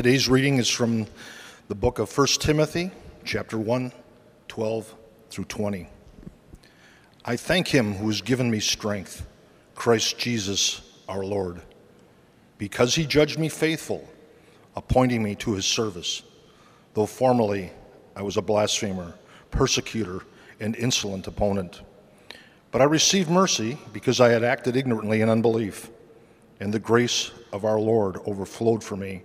Today's reading is from the book of 1 Timothy, chapter 1, 12 through 20. I thank him who has given me strength, Christ Jesus our Lord, because he judged me faithful, appointing me to his service, though formerly I was a blasphemer, persecutor, and insolent opponent. But I received mercy because I had acted ignorantly in unbelief, and the grace of our Lord overflowed for me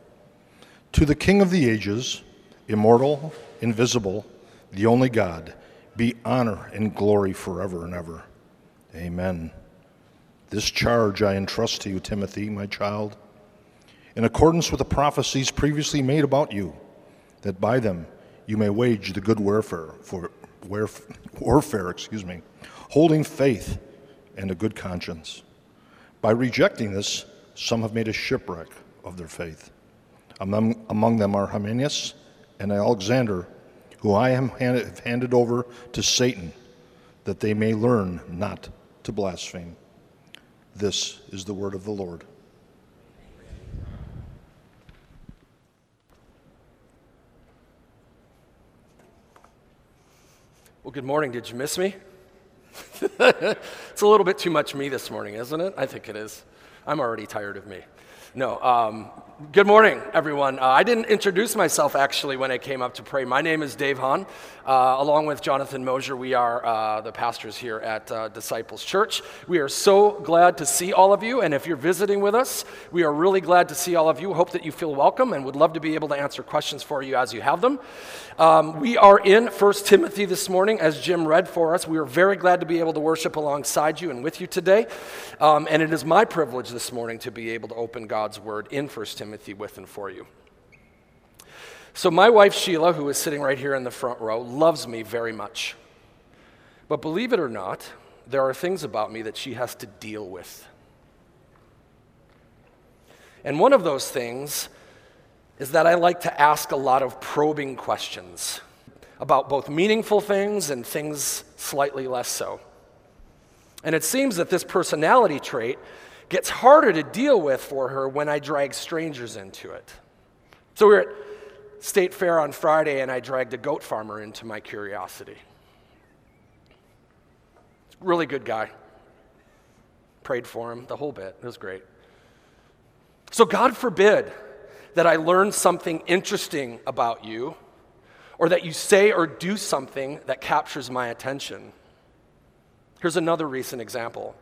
To the King of the ages, immortal, invisible, the only God, be honor and glory forever and ever. Amen. This charge I entrust to you, Timothy, my child, in accordance with the prophecies previously made about you, that by them you may wage the good warfare for warfare, excuse me, holding faith and a good conscience. By rejecting this, some have made a shipwreck of their faith. Among, among them are Hymenaeus and Alexander, who I have handed, handed over to Satan, that they may learn not to blaspheme. This is the word of the Lord. Well, good morning. Did you miss me? it's a little bit too much me this morning, isn't it? I think it is. I'm already tired of me. No, um, Good morning, everyone. Uh, I didn't introduce myself actually when I came up to pray. My name is Dave Hahn. Uh, along with Jonathan Mosier, we are uh, the pastors here at uh, Disciples Church. We are so glad to see all of you, and if you're visiting with us, we are really glad to see all of you. Hope that you feel welcome and would love to be able to answer questions for you as you have them. Um, we are in 1 Timothy this morning, as Jim read for us. We are very glad to be able to worship alongside you and with you today. Um, and it is my privilege this morning to be able to open God's Word in 1 Timothy. Timothy with and for you. So, my wife Sheila, who is sitting right here in the front row, loves me very much. But believe it or not, there are things about me that she has to deal with. And one of those things is that I like to ask a lot of probing questions about both meaningful things and things slightly less so. And it seems that this personality trait gets harder to deal with for her when I drag strangers into it. So we are at State Fair on Friday, and I dragged a goat farmer into my curiosity. Really good guy. Prayed for him, the whole bit. It was great. So, God forbid that I learn something interesting about you, or that you say or do something that captures my attention. Here's another recent example.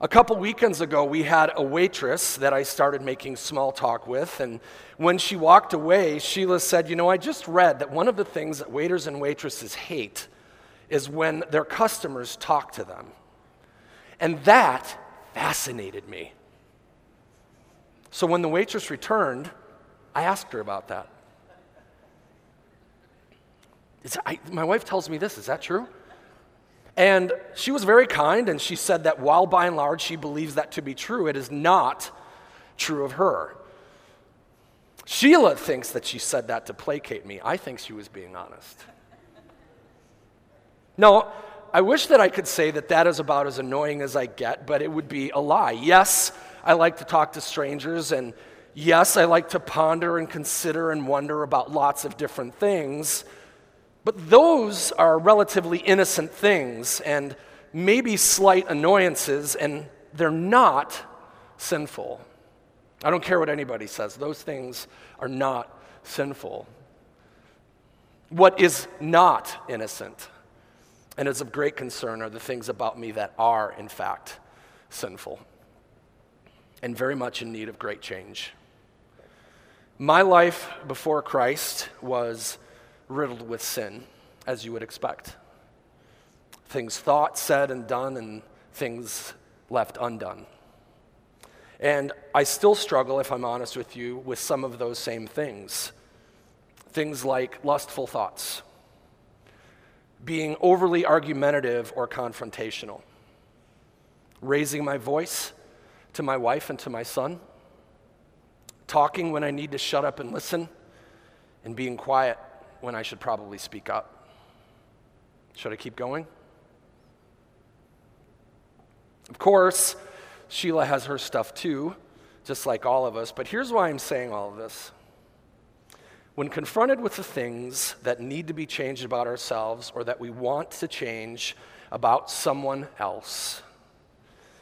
A couple weekends ago, we had a waitress that I started making small talk with, and when she walked away, Sheila said, You know, I just read that one of the things that waiters and waitresses hate is when their customers talk to them. And that fascinated me. So when the waitress returned, I asked her about that. I, my wife tells me this, is that true? And she was very kind, and she said that while by and large she believes that to be true, it is not true of her. Sheila thinks that she said that to placate me. I think she was being honest. Now, I wish that I could say that that is about as annoying as I get, but it would be a lie. Yes, I like to talk to strangers, and yes, I like to ponder and consider and wonder about lots of different things. But those are relatively innocent things and maybe slight annoyances, and they're not sinful. I don't care what anybody says, those things are not sinful. What is not innocent and is of great concern are the things about me that are, in fact, sinful and very much in need of great change. My life before Christ was riddled with sin, as you would expect. Things thought, said, and done, and things left undone. And I still struggle, if I'm honest with you, with some of those same things. Things like lustful thoughts, being overly argumentative or confrontational, raising my voice to my wife and to my son, talking when I need to shut up and listen, and being quiet when I should probably speak up. Should I keep going? Of course, Sheila has her stuff too, just like all of us, but here's why I'm saying all of this. When confronted with the things that need to be changed about ourselves or that we want to change about someone else,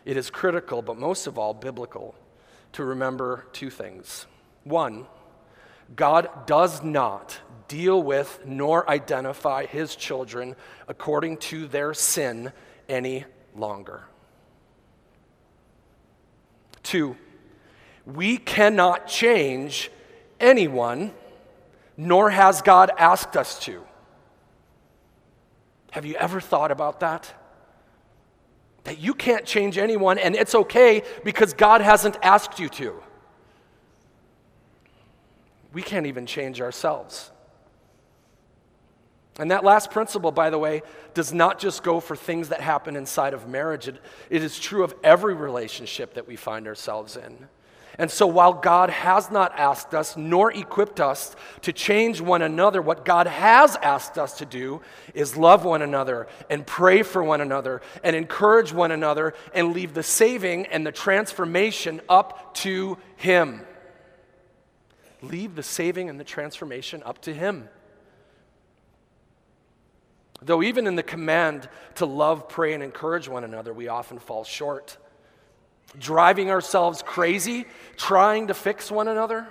it is critical, but most of all, biblical, to remember two things. One, God does not deal with nor identify his children according to their sin any longer. Two, we cannot change anyone, nor has God asked us to. Have you ever thought about that? That you can't change anyone, and it's okay because God hasn't asked you to. We can't even change ourselves. And that last principle, by the way, does not just go for things that happen inside of marriage. It, it is true of every relationship that we find ourselves in. And so, while God has not asked us nor equipped us to change one another, what God has asked us to do is love one another and pray for one another and encourage one another and leave the saving and the transformation up to Him. Leave the saving and the transformation up to Him. Though, even in the command to love, pray, and encourage one another, we often fall short. Driving ourselves crazy, trying to fix one another,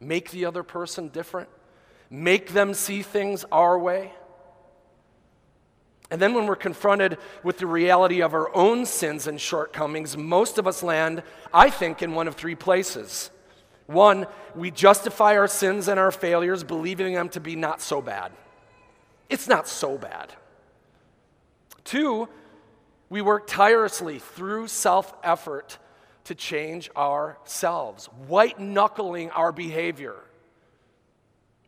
make the other person different, make them see things our way. And then, when we're confronted with the reality of our own sins and shortcomings, most of us land, I think, in one of three places. One, we justify our sins and our failures, believing them to be not so bad. It's not so bad. Two, we work tirelessly through self effort to change ourselves, white knuckling our behavior.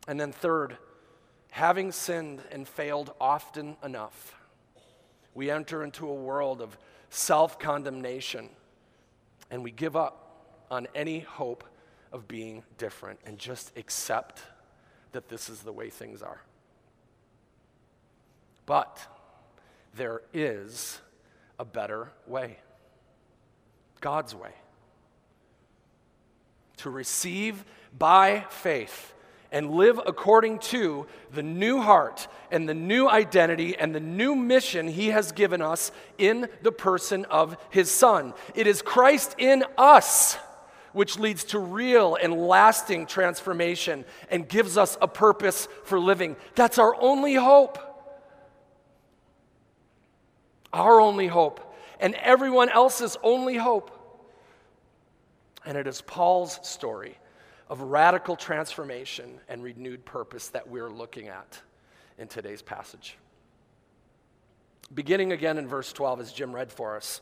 And then, third, having sinned and failed often enough, we enter into a world of self condemnation and we give up on any hope of being different and just accept that this is the way things are. But there is a better way God's way. To receive by faith and live according to the new heart and the new identity and the new mission he has given us in the person of his Son. It is Christ in us which leads to real and lasting transformation and gives us a purpose for living. That's our only hope our only hope, and everyone else's only hope. And it is Paul's story of radical transformation and renewed purpose that we're looking at in today's passage. Beginning again in verse 12, as Jim read for us.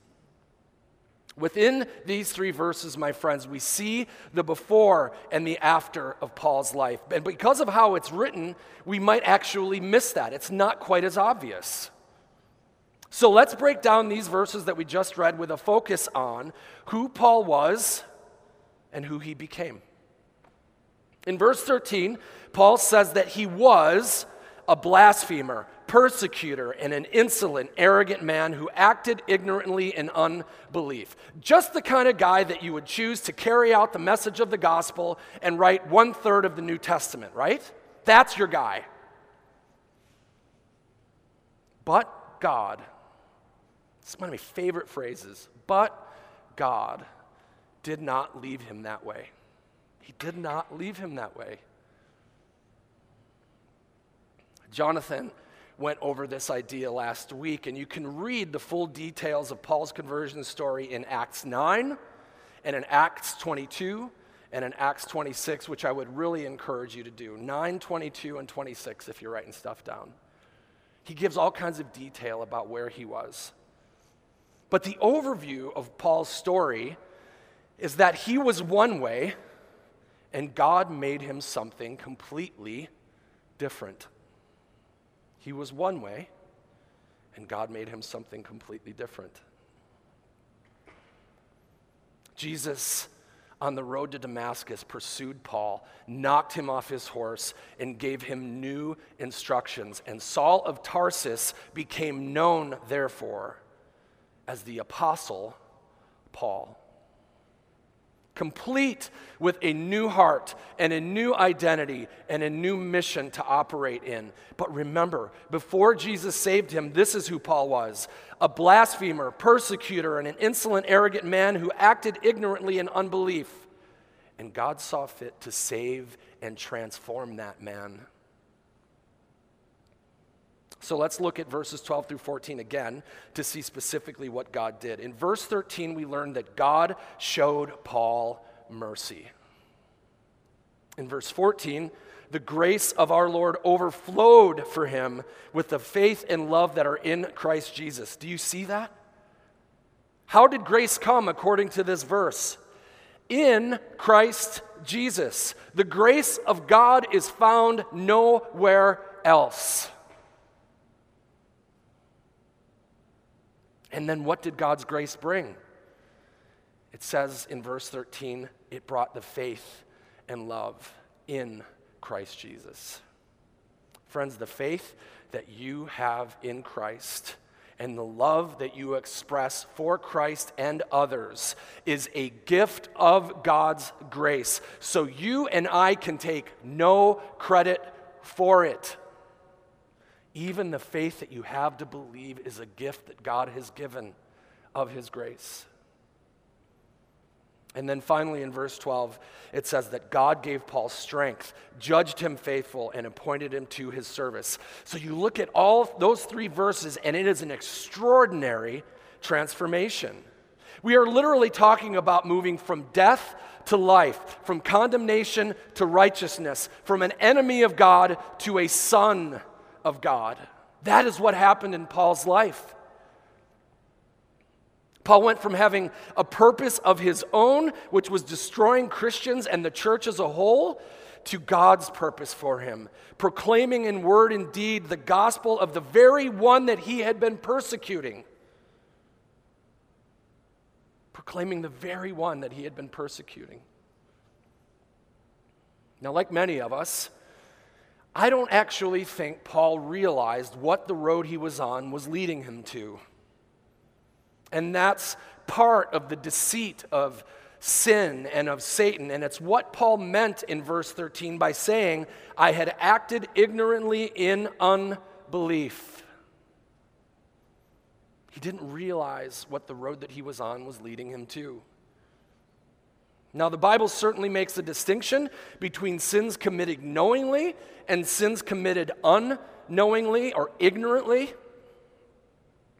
Within these three verses, my friends, we see the before and the after of Paul's life. And because of how it's written, we might actually miss that. It's not quite as obvious. So let's break down these verses that we just read with a focus on who Paul was and who he became. In verse 13, Paul says that he was a blasphemer, persecutor, and an insolent, arrogant man who acted ignorantly in unbelief. Just the kind of guy that you would choose to carry out the message of the gospel and write one third of the New Testament, right? That's your guy. But God, it's one of my favorite phrases, but God did not leave him that way. He did not leave him that way. Jonathan went over this idea last week, and you can read the full details of Paul's conversion story in Acts 9 and in Acts 22 and in Acts 26, which I would really encourage you to do 9, 22, and 26 if you're writing stuff down. He gives all kinds of detail about where he was. But the overview of Paul's story is that he was one way and God made him something completely different. He was one way and God made him something completely different. Jesus on the road to Damascus pursued Paul, knocked him off his horse, and gave him new instructions. And Saul of Tarsus became known, therefore, as the Apostle Paul. Complete with a new heart and a new identity and a new mission to operate in. But remember, before Jesus saved him, this is who Paul was a blasphemer, persecutor, and an insolent, arrogant man who acted ignorantly in unbelief. And God saw fit to save and transform that man. So let's look at verses 12 through 14 again to see specifically what God did. In verse 13, we learn that God showed Paul mercy. In verse 14, the grace of our Lord overflowed for him with the faith and love that are in Christ Jesus. Do you see that? How did grace come according to this verse? In Christ Jesus. The grace of God is found nowhere else. And then what did God's grace bring? It says in verse 13, it brought the faith and love in Christ Jesus. Friends, the faith that you have in Christ and the love that you express for Christ and others is a gift of God's grace. So you and I can take no credit for it. Even the faith that you have to believe is a gift that God has given of His grace. And then finally in verse 12, it says that God gave Paul strength, judged him faithful, and appointed him to his service. So you look at all those three verses, and it is an extraordinary transformation. We are literally talking about moving from death to life, from condemnation to righteousness, from an enemy of God to a son of God. That is what happened in Paul's life. Paul went from having a purpose of his own, which was destroying Christians and the church as a whole, to God's purpose for him, proclaiming in word and deed the gospel of the very one that he had been persecuting. Proclaiming the very one that he had been persecuting. Now, like many of us, I don't actually think Paul realized what the road he was on was leading him to. And that's part of the deceit of sin and of Satan. And it's what Paul meant in verse 13 by saying, I had acted ignorantly in unbelief. He didn't realize what the road that he was on was leading him to. Now, the Bible certainly makes a distinction between sins committed knowingly and sins committed unknowingly or ignorantly.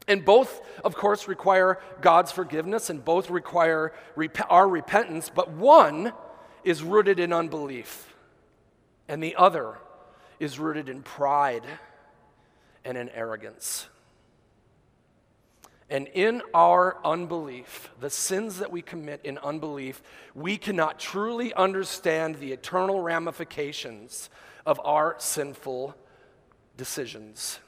And both, of course, require God's forgiveness and both require rep- our repentance, but one is rooted in unbelief, and the other is rooted in pride and in arrogance. And in our unbelief, the sins that we commit in unbelief, we cannot truly understand the eternal ramifications of our sinful decisions.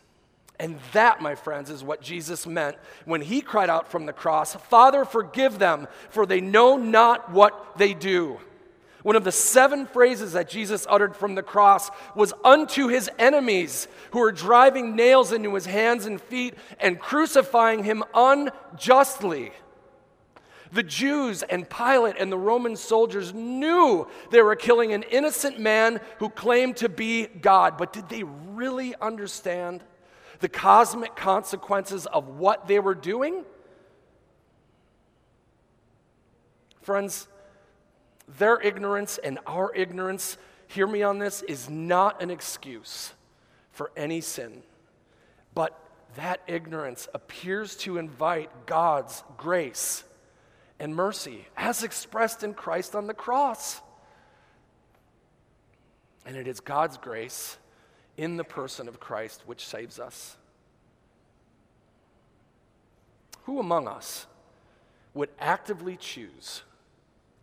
And that, my friends, is what Jesus meant when he cried out from the cross Father, forgive them, for they know not what they do. One of the seven phrases that Jesus uttered from the cross was unto his enemies who were driving nails into his hands and feet and crucifying him unjustly. The Jews and Pilate and the Roman soldiers knew they were killing an innocent man who claimed to be God, but did they really understand the cosmic consequences of what they were doing? Friends, their ignorance and our ignorance, hear me on this, is not an excuse for any sin. But that ignorance appears to invite God's grace and mercy as expressed in Christ on the cross. And it is God's grace in the person of Christ which saves us. Who among us would actively choose,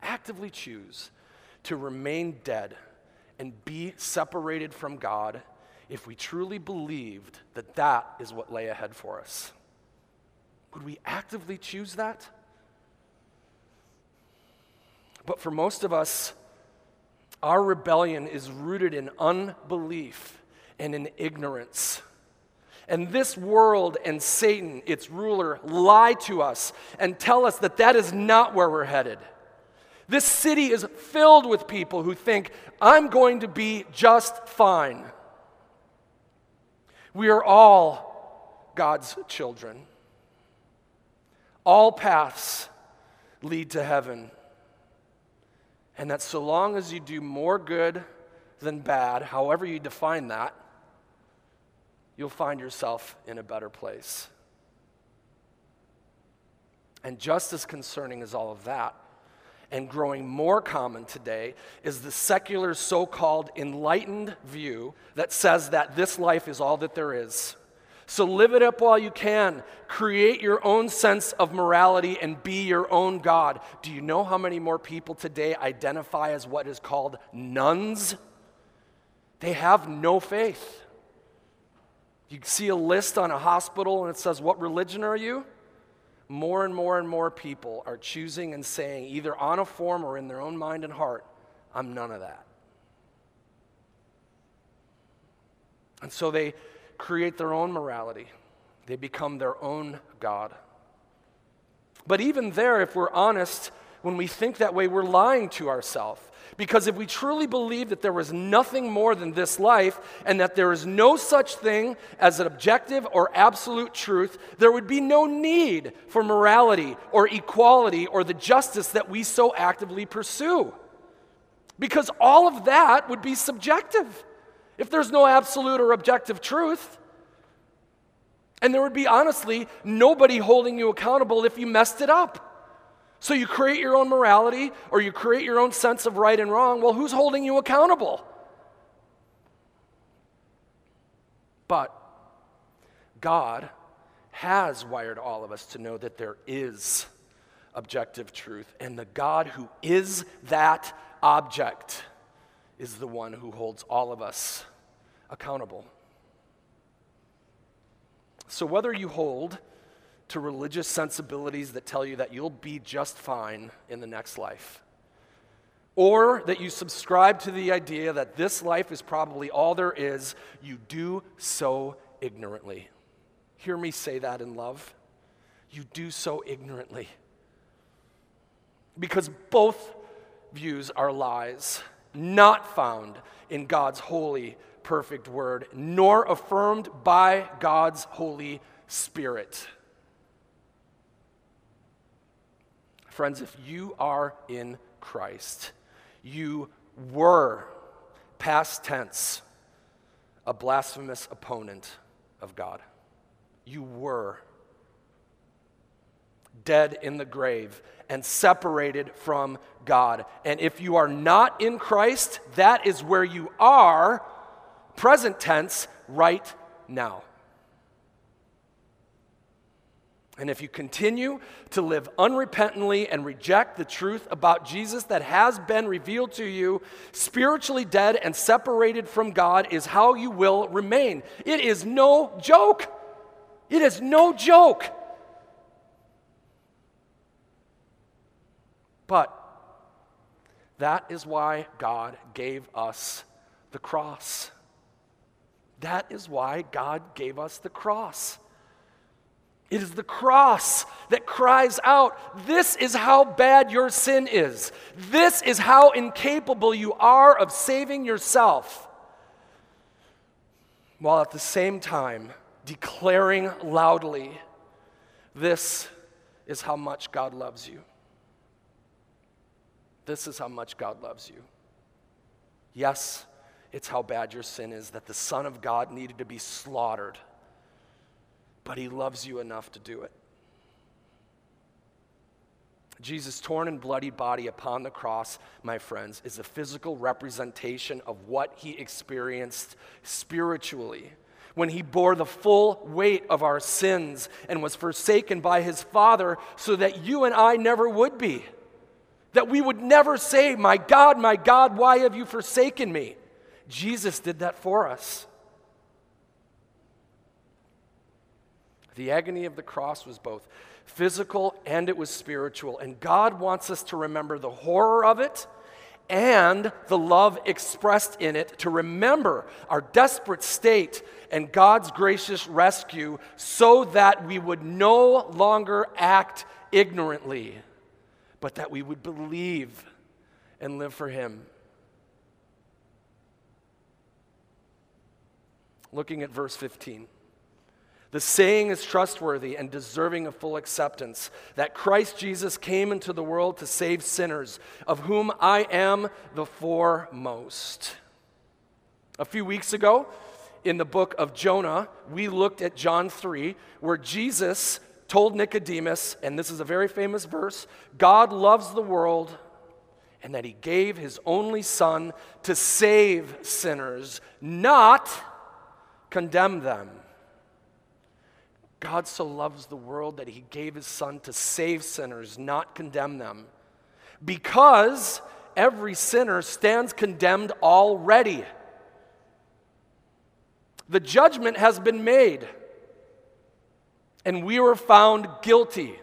actively choose to remain dead and be separated from God if we truly believed that that is what lay ahead for us? Would we actively choose that? But for most of us, our rebellion is rooted in unbelief and in ignorance. And this world and Satan, its ruler, lie to us and tell us that that is not where we're headed. This city is filled with people who think, I'm going to be just fine. We are all God's children. All paths lead to heaven. And that so long as you do more good than bad, however you define that, you'll find yourself in a better place. And just as concerning as all of that, and growing more common today, is the secular so called enlightened view that says that this life is all that there is. So live it up while you can. Create your own sense of morality and be your own God. Do you know how many more people today identify as what is called nones? They have no faith. You see a list on a hospital and it says, What religion are you? More and more and more people are choosing and saying, either on a form or in their own mind and heart, I'm none of that. And so they create their own morality, they become their own God. But even there, if we're honest, when we think that way, we're lying to ourselves. Because if we truly believe that there was nothing more than this life and that there is no such thing as an objective or absolute truth, there would be no need for morality or equality or the justice that we so actively pursue. Because all of that would be subjective if there's no absolute or objective truth. And there would be, honestly, nobody holding you accountable if you messed it up. So you create your own morality or you create your own sense of right and wrong. Well, who's holding you accountable? But God has wired all of us to know that there is objective truth, and the God who is that object is the one who holds all of us accountable. So, whether you hold to religious sensibilities that tell you that you'll be just fine in the next life. Or that you subscribe to the idea that this life is probably all there is, you do so ignorantly. Hear me say that in love. You do so ignorantly. Because both views are lies, not found in God's holy, perfect word, nor affirmed by God's Holy Spirit. Friends, if you are in Christ, you were, past tense, a blasphemous opponent of God. You were dead in the grave and separated from God. And if you are not in Christ, that is where you are, present tense, right now. And if you continue to live unrepentantly and reject the truth about Jesus that has been revealed to you, spiritually dead and separated from God is how you will remain. It is no joke. It is no joke. But that is why God gave us the cross. That is why God gave us the cross. It is the cross that cries out, This is how bad your sin is. This is how incapable you are of saving yourself. While at the same time declaring loudly, This is how much God loves you. This is how much God loves you. Yes, it's how bad your sin is that the Son of God needed to be slaughtered but he loves you enough to do it. Jesus' torn and bloody body upon the cross, my friends, is a physical representation of what he experienced spiritually when he bore the full weight of our sins and was forsaken by his Father so that you and I never would be. That we would never say, My God, my God, why have you forsaken me? Jesus did that for us. The agony of the cross was both physical and it was spiritual. And God wants us to remember the horror of it and the love expressed in it, to remember our desperate state and God's gracious rescue so that we would no longer act ignorantly, but that we would believe and live for Him. Looking at verse 15. The saying is trustworthy and deserving of full acceptance that Christ Jesus came into the world to save sinners, of whom I am the foremost. A few weeks ago, in the book of Jonah, we looked at John 3, where Jesus told Nicodemus, and this is a very famous verse God loves the world and that he gave his only son to save sinners, not condemn them. God so loves the world that he gave his son to save sinners, not condemn them. Because every sinner stands condemned already. The judgment has been made, and we were found guilty.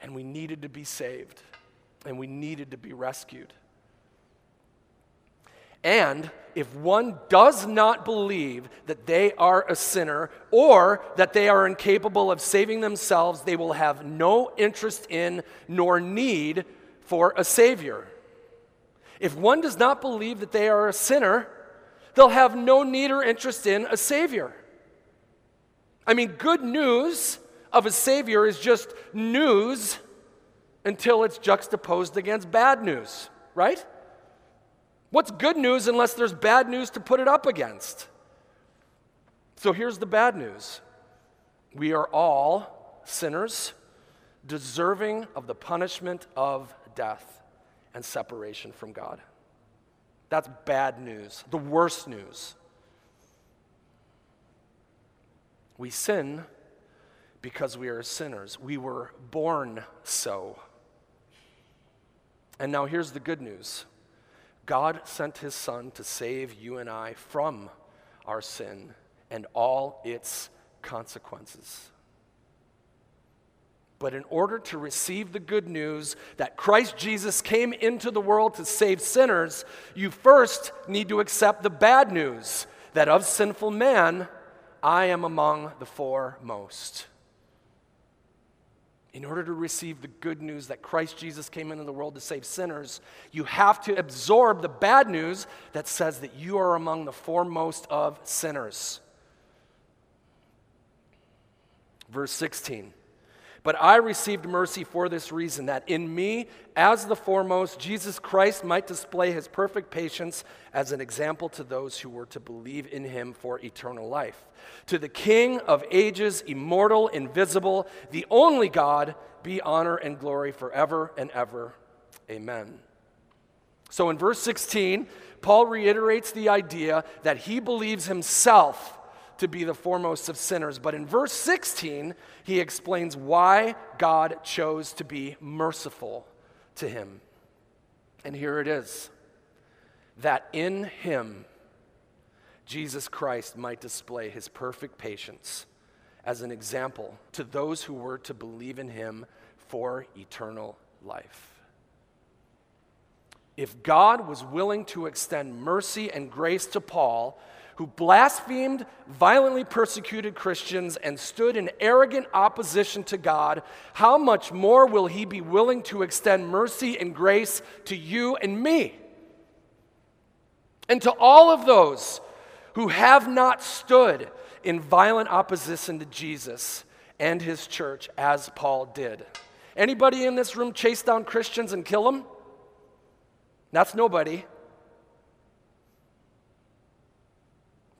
And we needed to be saved, and we needed to be rescued. And if one does not believe that they are a sinner or that they are incapable of saving themselves, they will have no interest in nor need for a Savior. If one does not believe that they are a sinner, they'll have no need or interest in a Savior. I mean, good news of a Savior is just news until it's juxtaposed against bad news, right? What's good news unless there's bad news to put it up against? So here's the bad news we are all sinners, deserving of the punishment of death and separation from God. That's bad news, the worst news. We sin because we are sinners. We were born so. And now here's the good news God sent his son to save you and I from our sin and all its consequences. But in order to receive the good news that Christ Jesus came into the world to save sinners, you first need to accept the bad news that of sinful man, I am among the foremost in order to receive the good news that Christ Jesus came into the world to save sinners, you have to absorb the bad news that says that you are among the foremost of sinners. Verse 16. But I received mercy for this reason that in me, as the foremost, Jesus Christ might display his perfect patience as an example to those who were to believe in him for eternal life. To the King of ages, immortal, invisible, the only God, be honor and glory forever and ever. Amen. So in verse 16, Paul reiterates the idea that he believes himself to be the foremost of sinners. But in verse 16, he explains why God chose to be merciful to him. And here it is that in him, Jesus Christ might display his perfect patience as an example to those who were to believe in him for eternal life. If God was willing to extend mercy and grace to Paul, who blasphemed, violently persecuted Christians, and stood in arrogant opposition to God, how much more will he be willing to extend mercy and grace to you and me? And to all of those who have not stood in violent opposition to Jesus and his church as Paul did. Anybody in this room chase down Christians and kill them? That's nobody.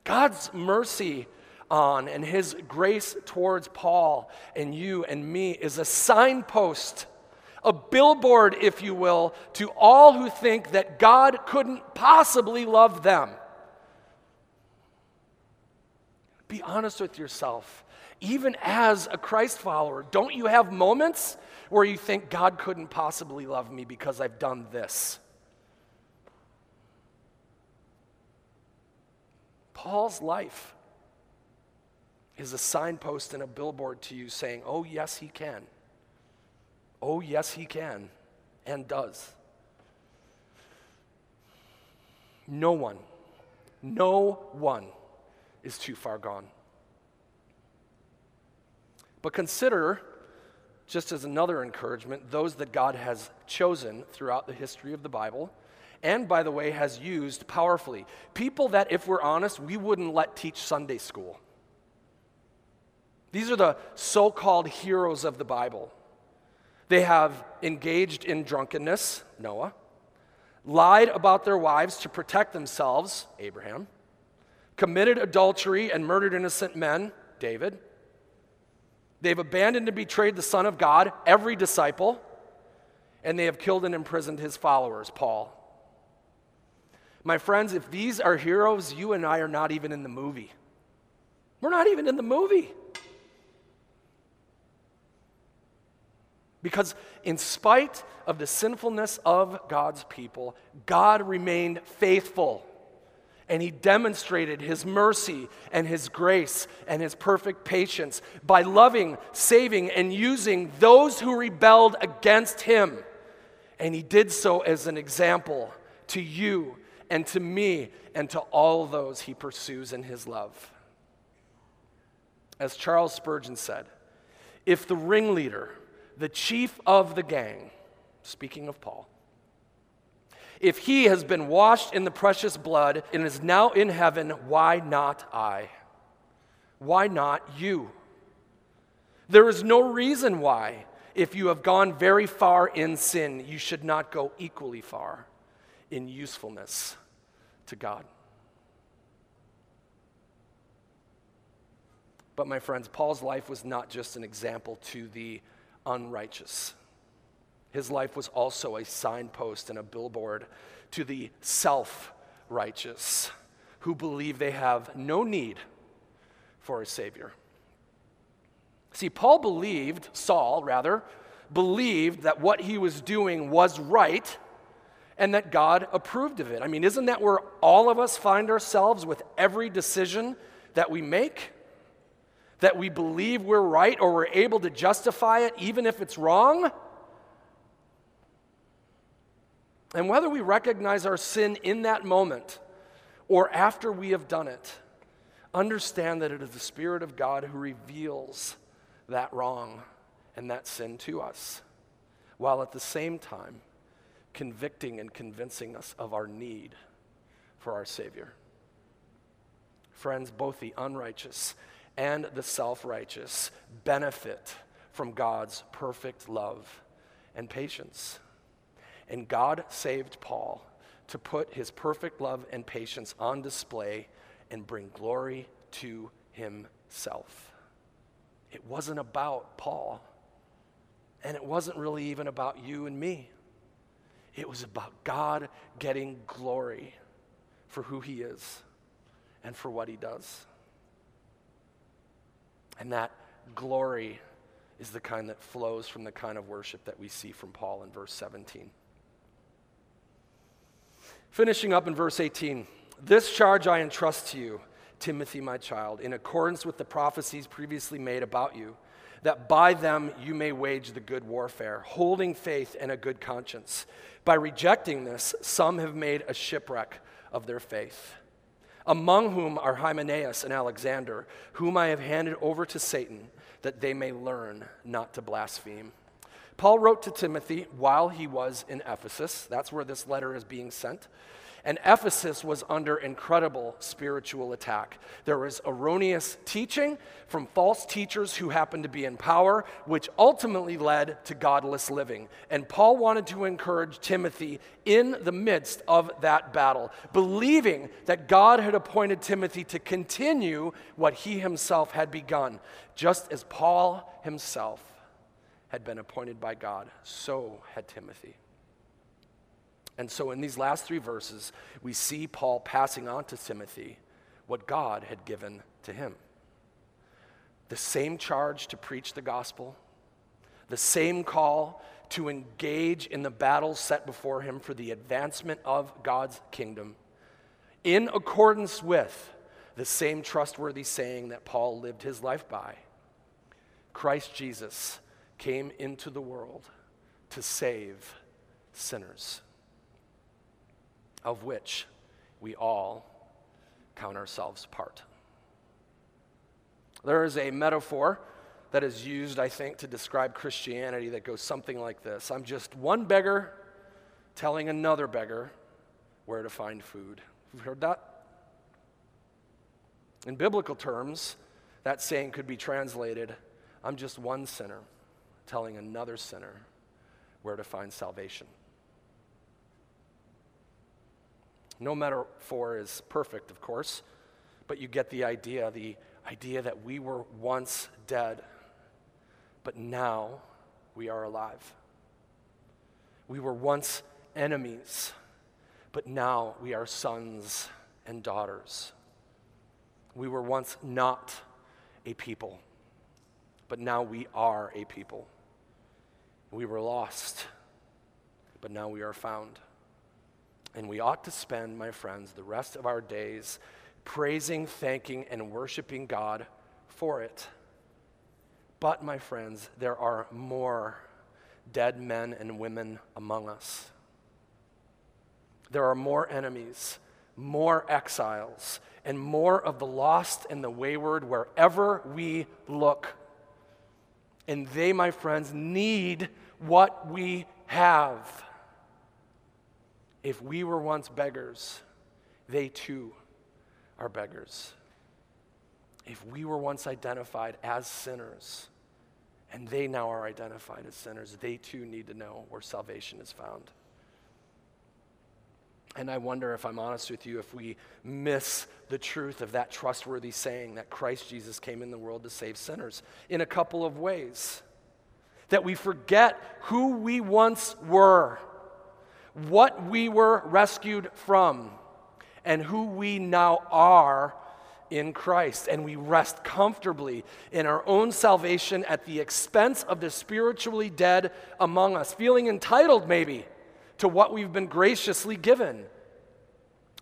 God's mercy on. And his grace towards Paul and you and me is a signpost, a billboard, if you will, to all who think that God couldn't possibly love them. Be honest with yourself. Even as a Christ follower, don't you have moments where you think God couldn't possibly love me because I've done this? Paul's life is a signpost and a billboard to you saying, Oh, yes, he can. Oh, yes, he can, and does. No one, no one is too far gone. But consider, just as another encouragement, those that God has chosen throughout the history of the Bible, and by the way, has used powerfully. People that, if we're honest, we wouldn't let teach Sunday school. These are the so called heroes of the Bible. They have engaged in drunkenness, Noah, lied about their wives to protect themselves, Abraham, committed adultery and murdered innocent men, David. They've abandoned and betrayed the Son of God, every disciple, and they have killed and imprisoned his followers, Paul. My friends, if these are heroes, you and I are not even in the movie. We're not even in the movie. Because, in spite of the sinfulness of God's people, God remained faithful. And he demonstrated his mercy and his grace and his perfect patience by loving, saving, and using those who rebelled against him. And he did so as an example to you and to me and to all those he pursues in his love. As Charles Spurgeon said, if the ringleader, the chief of the gang, speaking of Paul, if he has been washed in the precious blood and is now in heaven, why not I? Why not you? There is no reason why, if you have gone very far in sin, you should not go equally far in usefulness to God. But, my friends, Paul's life was not just an example to the unrighteous. His life was also a signpost and a billboard to the self righteous who believe they have no need for a Savior. See, Paul believed, Saul rather, believed that what he was doing was right and that God approved of it. I mean, isn't that where all of us find ourselves with every decision that we make? That we believe we're right or we're able to justify it even if it's wrong? And whether we recognize our sin in that moment or after we have done it, understand that it is the Spirit of God who reveals that wrong and that sin to us, while at the same time convicting and convincing us of our need for our Savior. Friends, both the unrighteous and the self righteous benefit from God's perfect love and patience. And God saved Paul to put his perfect love and patience on display and bring glory to himself. It wasn't about Paul, and it wasn't really even about you and me. It was about God getting glory for who he is and for what he does. And that glory is the kind that flows from the kind of worship that we see from Paul in verse 17. Finishing up in verse 18 This charge I entrust to you, Timothy, my child, in accordance with the prophecies previously made about you, that by them you may wage the good warfare, holding faith and a good conscience. By rejecting this, some have made a shipwreck of their faith, among whom are Hymenaeus and Alexander, whom I have handed over to Satan, that they may learn not to blaspheme. Paul wrote to Timothy while he was in Ephesus. That's where this letter is being sent. And Ephesus was under incredible spiritual attack. There was erroneous teaching from false teachers who happened to be in power, which ultimately led to godless living. And Paul wanted to encourage Timothy in the midst of that battle, believing that God had appointed Timothy to continue what he himself had begun, just as Paul himself had been appointed by God, so had Timothy. And so, in these last three verses, we see Paul passing on to Timothy what God had given to him. The same charge to preach the gospel, the same call to engage in the battles set before him for the advancement of God's kingdom, in accordance with the same trustworthy saying that Paul lived his life by. Christ Jesus came into the world to save sinners of which we all count ourselves part. There is a metaphor that is used, I think, to describe Christianity that goes something like this I'm just one beggar telling another beggar where to find food. You've heard that? In biblical terms, that saying could be translated I'm just one sinner telling another sinner where to find salvation. No metaphor is perfect, of course, but you get the idea the idea that we were once dead, but now we are alive. We were once enemies, but now we are sons and daughters. We were once not a people, but now we are a people. We were lost, but now we are found. And we ought to spend, my friends, the rest of our days praising, thanking, and worshiping God for it. But, my friends, there are more dead men and women among us. There are more enemies, more exiles, and more of the lost and the wayward wherever we look. And they, my friends, need what we have. If we were once beggars, they too are beggars. If we were once identified as sinners, and they now are identified as sinners, they too need to know where salvation is found. And I wonder if I'm honest with you, if we miss the truth of that trustworthy saying that Christ Jesus came in the world to save sinners in a couple of ways. That we forget who we once were what we were rescued from and who we now are in Christ. And we rest comfortably in our own salvation at the expense of the spiritually dead among us, feeling entitled maybe to what we've been graciously given,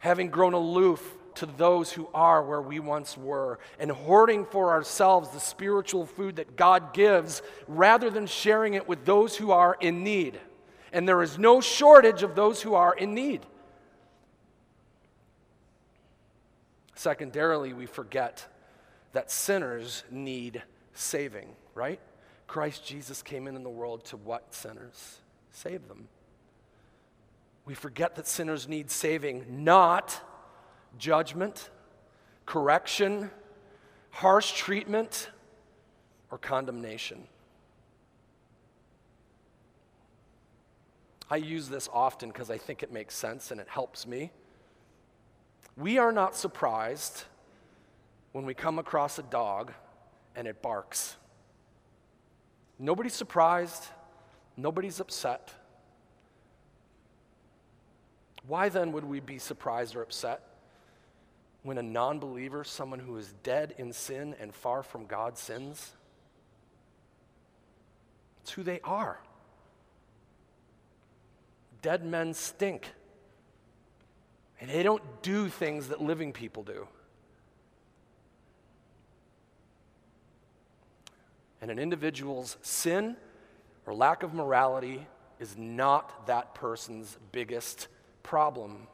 having grown aloof to those who are where we once were, and hoarding for ourselves the spiritual food that God gives rather than sharing it with those who are in need and there is no shortage of those who are in need. Secondarily, we forget that sinners need saving, right? Christ Jesus came in in the world to what sinners? Save them. We forget that sinners need saving, not judgment, correction, harsh treatment, or condemnation. I use this often because I think it makes sense and it helps me. We are not surprised when we come across a dog and it barks. Nobody's surprised, nobody's upset. Why then would we be surprised or upset when a non believer, someone who is dead in sin and far from God, sins? It's who they are dead men stink. And they don't do things that living people do. And an individual's sin or lack of morality is not that person's biggest problem.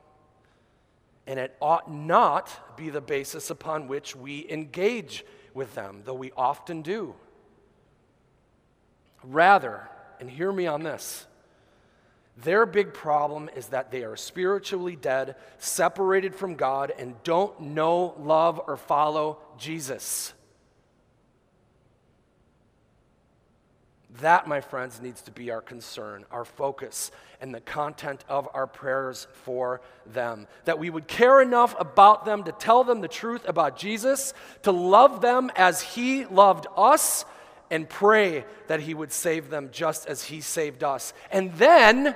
And it ought not be the basis upon which we engage with them, though we often do. Rather, and hear me on this, Their big problem is that they are spiritually dead, separated from God, and don't know, love, or follow Jesus. That, my friends, needs to be our concern, our focus, and the content of our prayers for them. That we would care enough about them to tell them the truth about Jesus, to love them as He loved us, and pray that He would save them just as He saved us. And then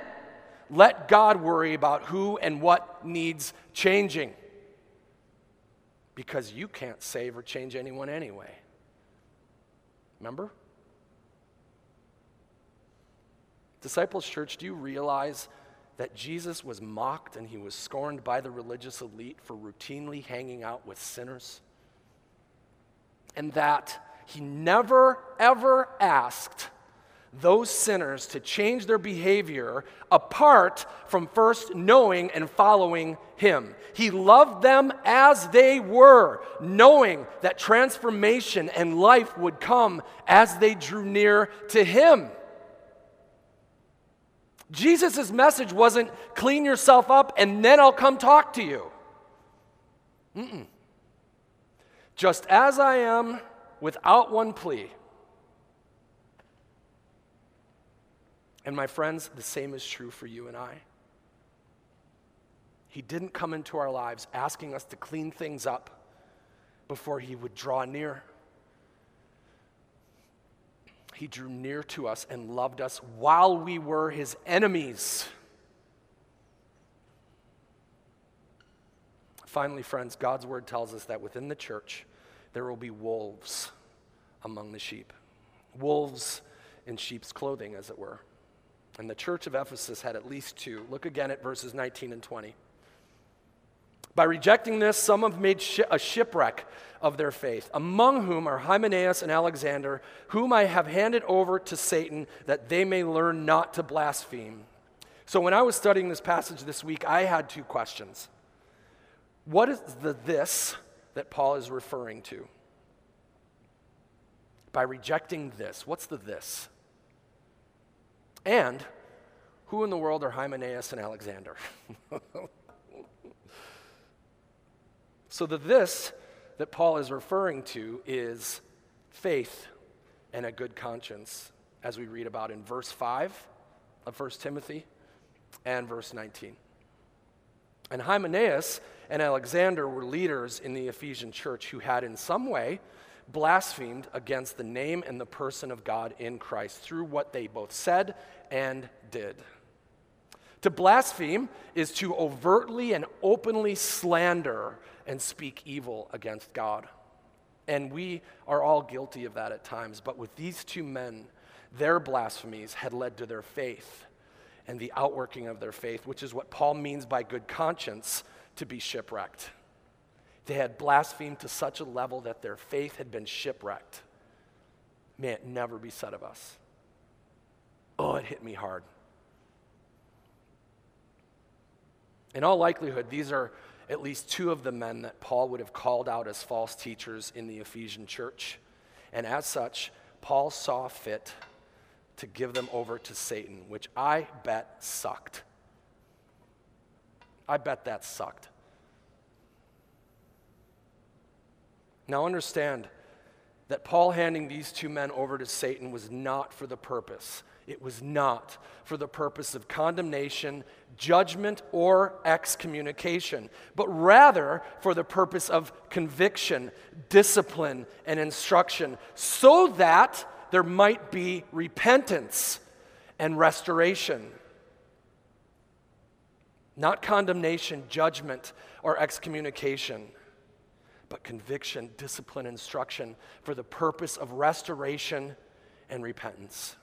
let God worry about who and what needs changing. Because you can't save or change anyone anyway. Remember? Disciples Church, do you realize that Jesus was mocked and he was scorned by the religious elite for routinely hanging out with sinners? And that he never, ever asked those sinners to change their behavior apart from first knowing and following Him. He loved them as they were, knowing that transformation and life would come as they drew near to Him. Jesus' message wasn't clean yourself up and then I'll come talk to you. Mm-mm. Just as I am, without one plea. And my friends, the same is true for you and I. He didn't come into our lives asking us to clean things up before he would draw near. He drew near to us and loved us while we were his enemies. Finally, friends, God's word tells us that within the church, there will be wolves among the sheep. Wolves in sheep's clothing, as it were. And the church of Ephesus had at least two. Look again at verses 19 and 20. By rejecting this, some have made a shipwreck of their faith, among whom are Hymenaeus and Alexander, whom I have handed over to Satan that they may learn not to blaspheme. So, when I was studying this passage this week, I had two questions. What is the this that Paul is referring to? By rejecting this, what's the this? And who in the world are Hymenaeus and Alexander? So, the this that Paul is referring to is faith and a good conscience, as we read about in verse 5 of 1 Timothy and verse 19. And Hymenaeus and Alexander were leaders in the Ephesian church who had, in some way, blasphemed against the name and the person of God in Christ through what they both said and did. To blaspheme is to overtly and openly slander and speak evil against God. And we are all guilty of that at times. But with these two men, their blasphemies had led to their faith and the outworking of their faith, which is what Paul means by good conscience to be shipwrecked. They had blasphemed to such a level that their faith had been shipwrecked. May it never be said of us. Oh, it hit me hard. In all likelihood, these are at least two of the men that Paul would have called out as false teachers in the Ephesian church. And as such, Paul saw fit to give them over to Satan, which I bet sucked. I bet that sucked. Now, understand that Paul handing these two men over to Satan was not for the purpose it was not for the purpose of condemnation, judgment, or excommunication, but rather for the purpose of conviction, discipline, and instruction, so that there might be repentance and restoration. Not condemnation, judgment, or excommunication, but conviction, discipline, instruction for the purpose of restoration and repentance.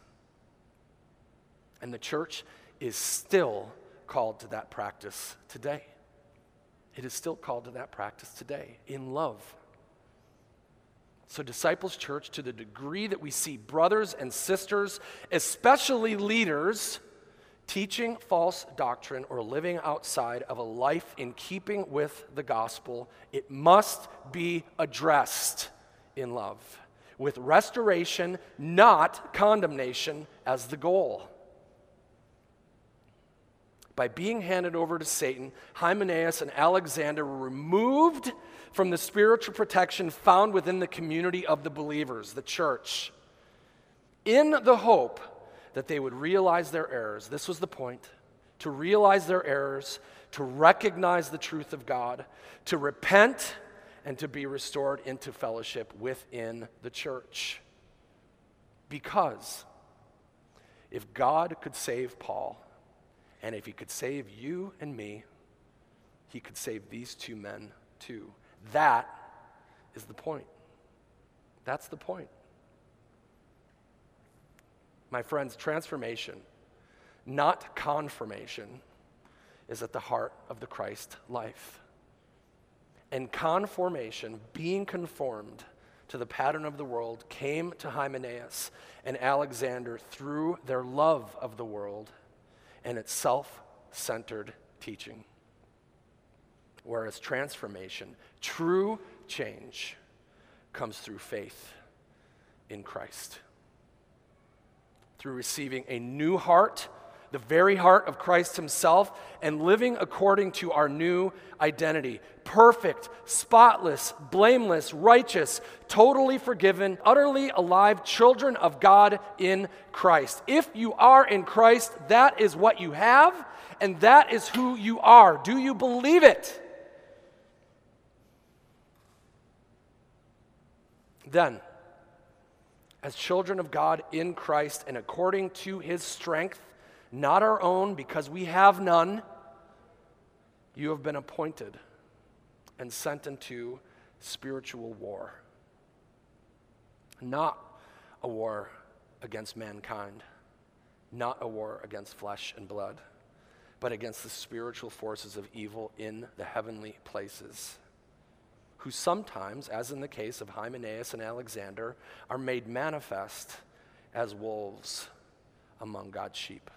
And the church is still called to that practice today. It is still called to that practice today in love. So, Disciples Church, to the degree that we see brothers and sisters, especially leaders, teaching false doctrine or living outside of a life in keeping with the gospel, it must be addressed in love, with restoration, not condemnation, as the goal. By being handed over to Satan, Hymenaeus and Alexander were removed from the spiritual protection found within the community of the believers, the church, in the hope that they would realize their errors. This was the point to realize their errors, to recognize the truth of God, to repent, and to be restored into fellowship within the church. Because if God could save Paul, and if he could save you and me, he could save these two men too. That is the point. That's the point. My friends, transformation, not confirmation, is at the heart of the Christ life. And conformation, being conformed to the pattern of the world, came to Hymenaeus and Alexander through their love of the world and its self centered teaching. Whereas transformation, true change, comes through faith in Christ. Through receiving a new heart the very heart of Christ Himself, and living according to our new identity perfect, spotless, blameless, righteous, totally forgiven, utterly alive children of God in Christ. If you are in Christ, that is what you have, and that is who you are. Do you believe it? Then, as children of God in Christ and according to his strength, not our own because we have none. You have been appointed and sent into spiritual war. Not a war against mankind, not a war against flesh and blood, but against the spiritual forces of evil in the heavenly places, who sometimes, as in the case of Hymenaeus and Alexander, are made manifest as wolves among God's sheep.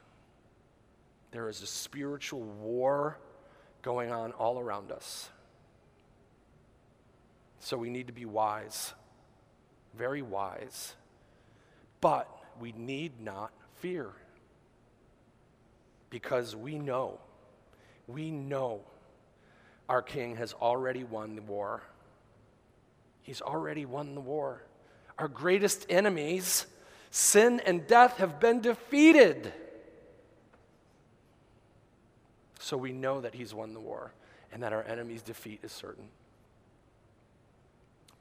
There is a spiritual war going on all around us. So we need to be wise, very wise. But we need not fear because we know, we know our King has already won the war. He's already won the war. Our greatest enemies, sin and death, have been defeated. So we know that he's won the war and that our enemy's defeat is certain.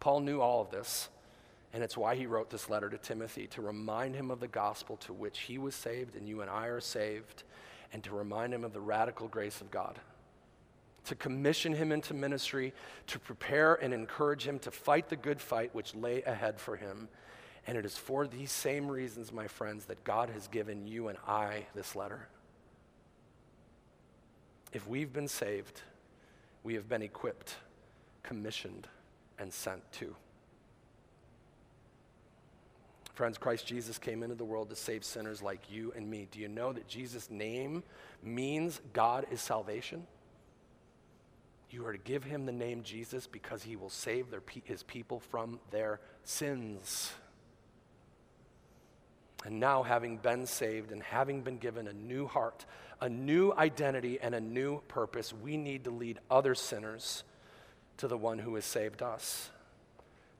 Paul knew all of this, and it's why he wrote this letter to Timothy to remind him of the gospel to which he was saved and you and I are saved, and to remind him of the radical grace of God. To commission him into ministry, to prepare and encourage him to fight the good fight which lay ahead for him. And it is for these same reasons, my friends, that God has given you and I this letter. If we've been saved, we have been equipped, commissioned, and sent to. Friends, Christ Jesus came into the world to save sinners like you and me. Do you know that Jesus' name means God is salvation? You are to give him the name Jesus because he will save his people from their sins. And now, having been saved and having been given a new heart, a new identity, and a new purpose, we need to lead other sinners to the one who has saved us,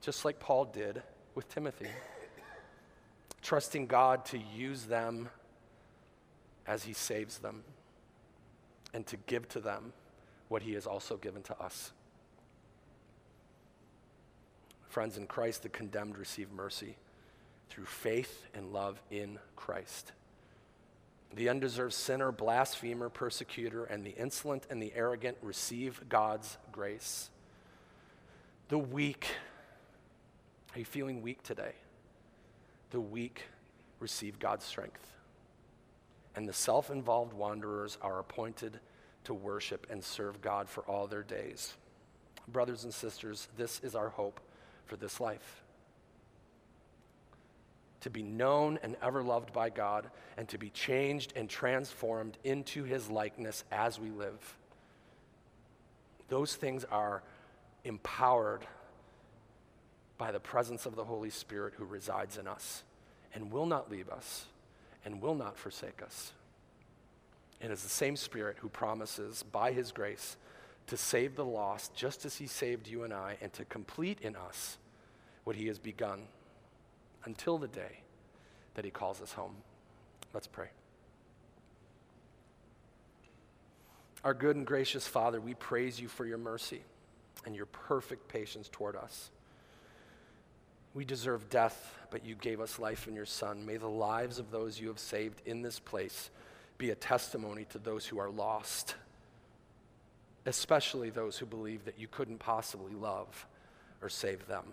just like Paul did with Timothy, trusting God to use them as he saves them and to give to them what he has also given to us. Friends, in Christ, the condemned receive mercy through faith and love in Christ. The undeserved sinner, blasphemer, persecutor, and the insolent and the arrogant receive God's grace. The weak, are you feeling weak today? The weak receive God's strength. And the self involved wanderers are appointed to worship and serve God for all their days. Brothers and sisters, this is our hope for this life to be known and ever loved by God, and to be changed and transformed into his likeness as we live. Those things are empowered by the presence of the Holy Spirit who resides in us and will not leave us and will not forsake us. And it's the same Spirit who promises, by His grace, to save the lost just as He saved you and I, and to complete in us what He has begun until the day that He calls us home. Let's pray. Our good and gracious Father, we praise you for your mercy and your perfect patience toward us. We deserve death, but you gave us life in your Son. May the lives of those you have saved in this place be a testimony to those who are lost, especially those who believe that you couldn't possibly love or save them.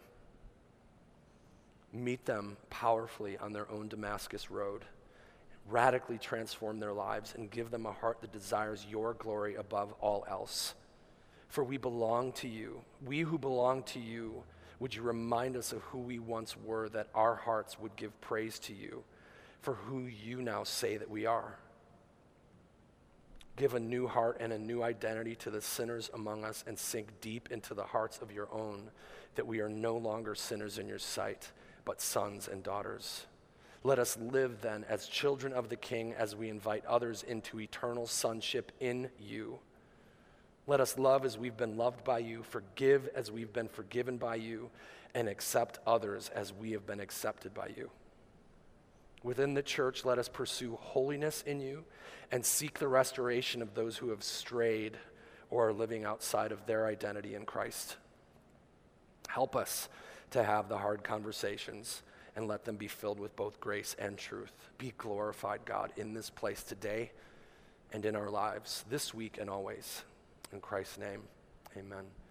Meet them powerfully on their own Damascus road radically transform their lives and give them a heart that desires your glory above all else. For we belong to you. We who belong to you, would you remind us of who we once were, that our hearts would give praise to you for who you now say that we are? Give a new heart and a new identity to the sinners among us and sink deep into the hearts of your own, that we are no longer sinners in your sight, but sons and daughters. Let us live then as children of the King as we invite others into eternal sonship in you. Let us love as we've been loved by you, forgive as we've been forgiven by you, and accept others as we have been accepted by you. Within the church, let us pursue holiness in you and seek the restoration of those who have strayed or are living outside of their identity in Christ. Help us to have the hard conversations and let them be filled with both grace and truth. Be glorified, God, in this place today and in our lives, this week and always. In Christ's name, amen.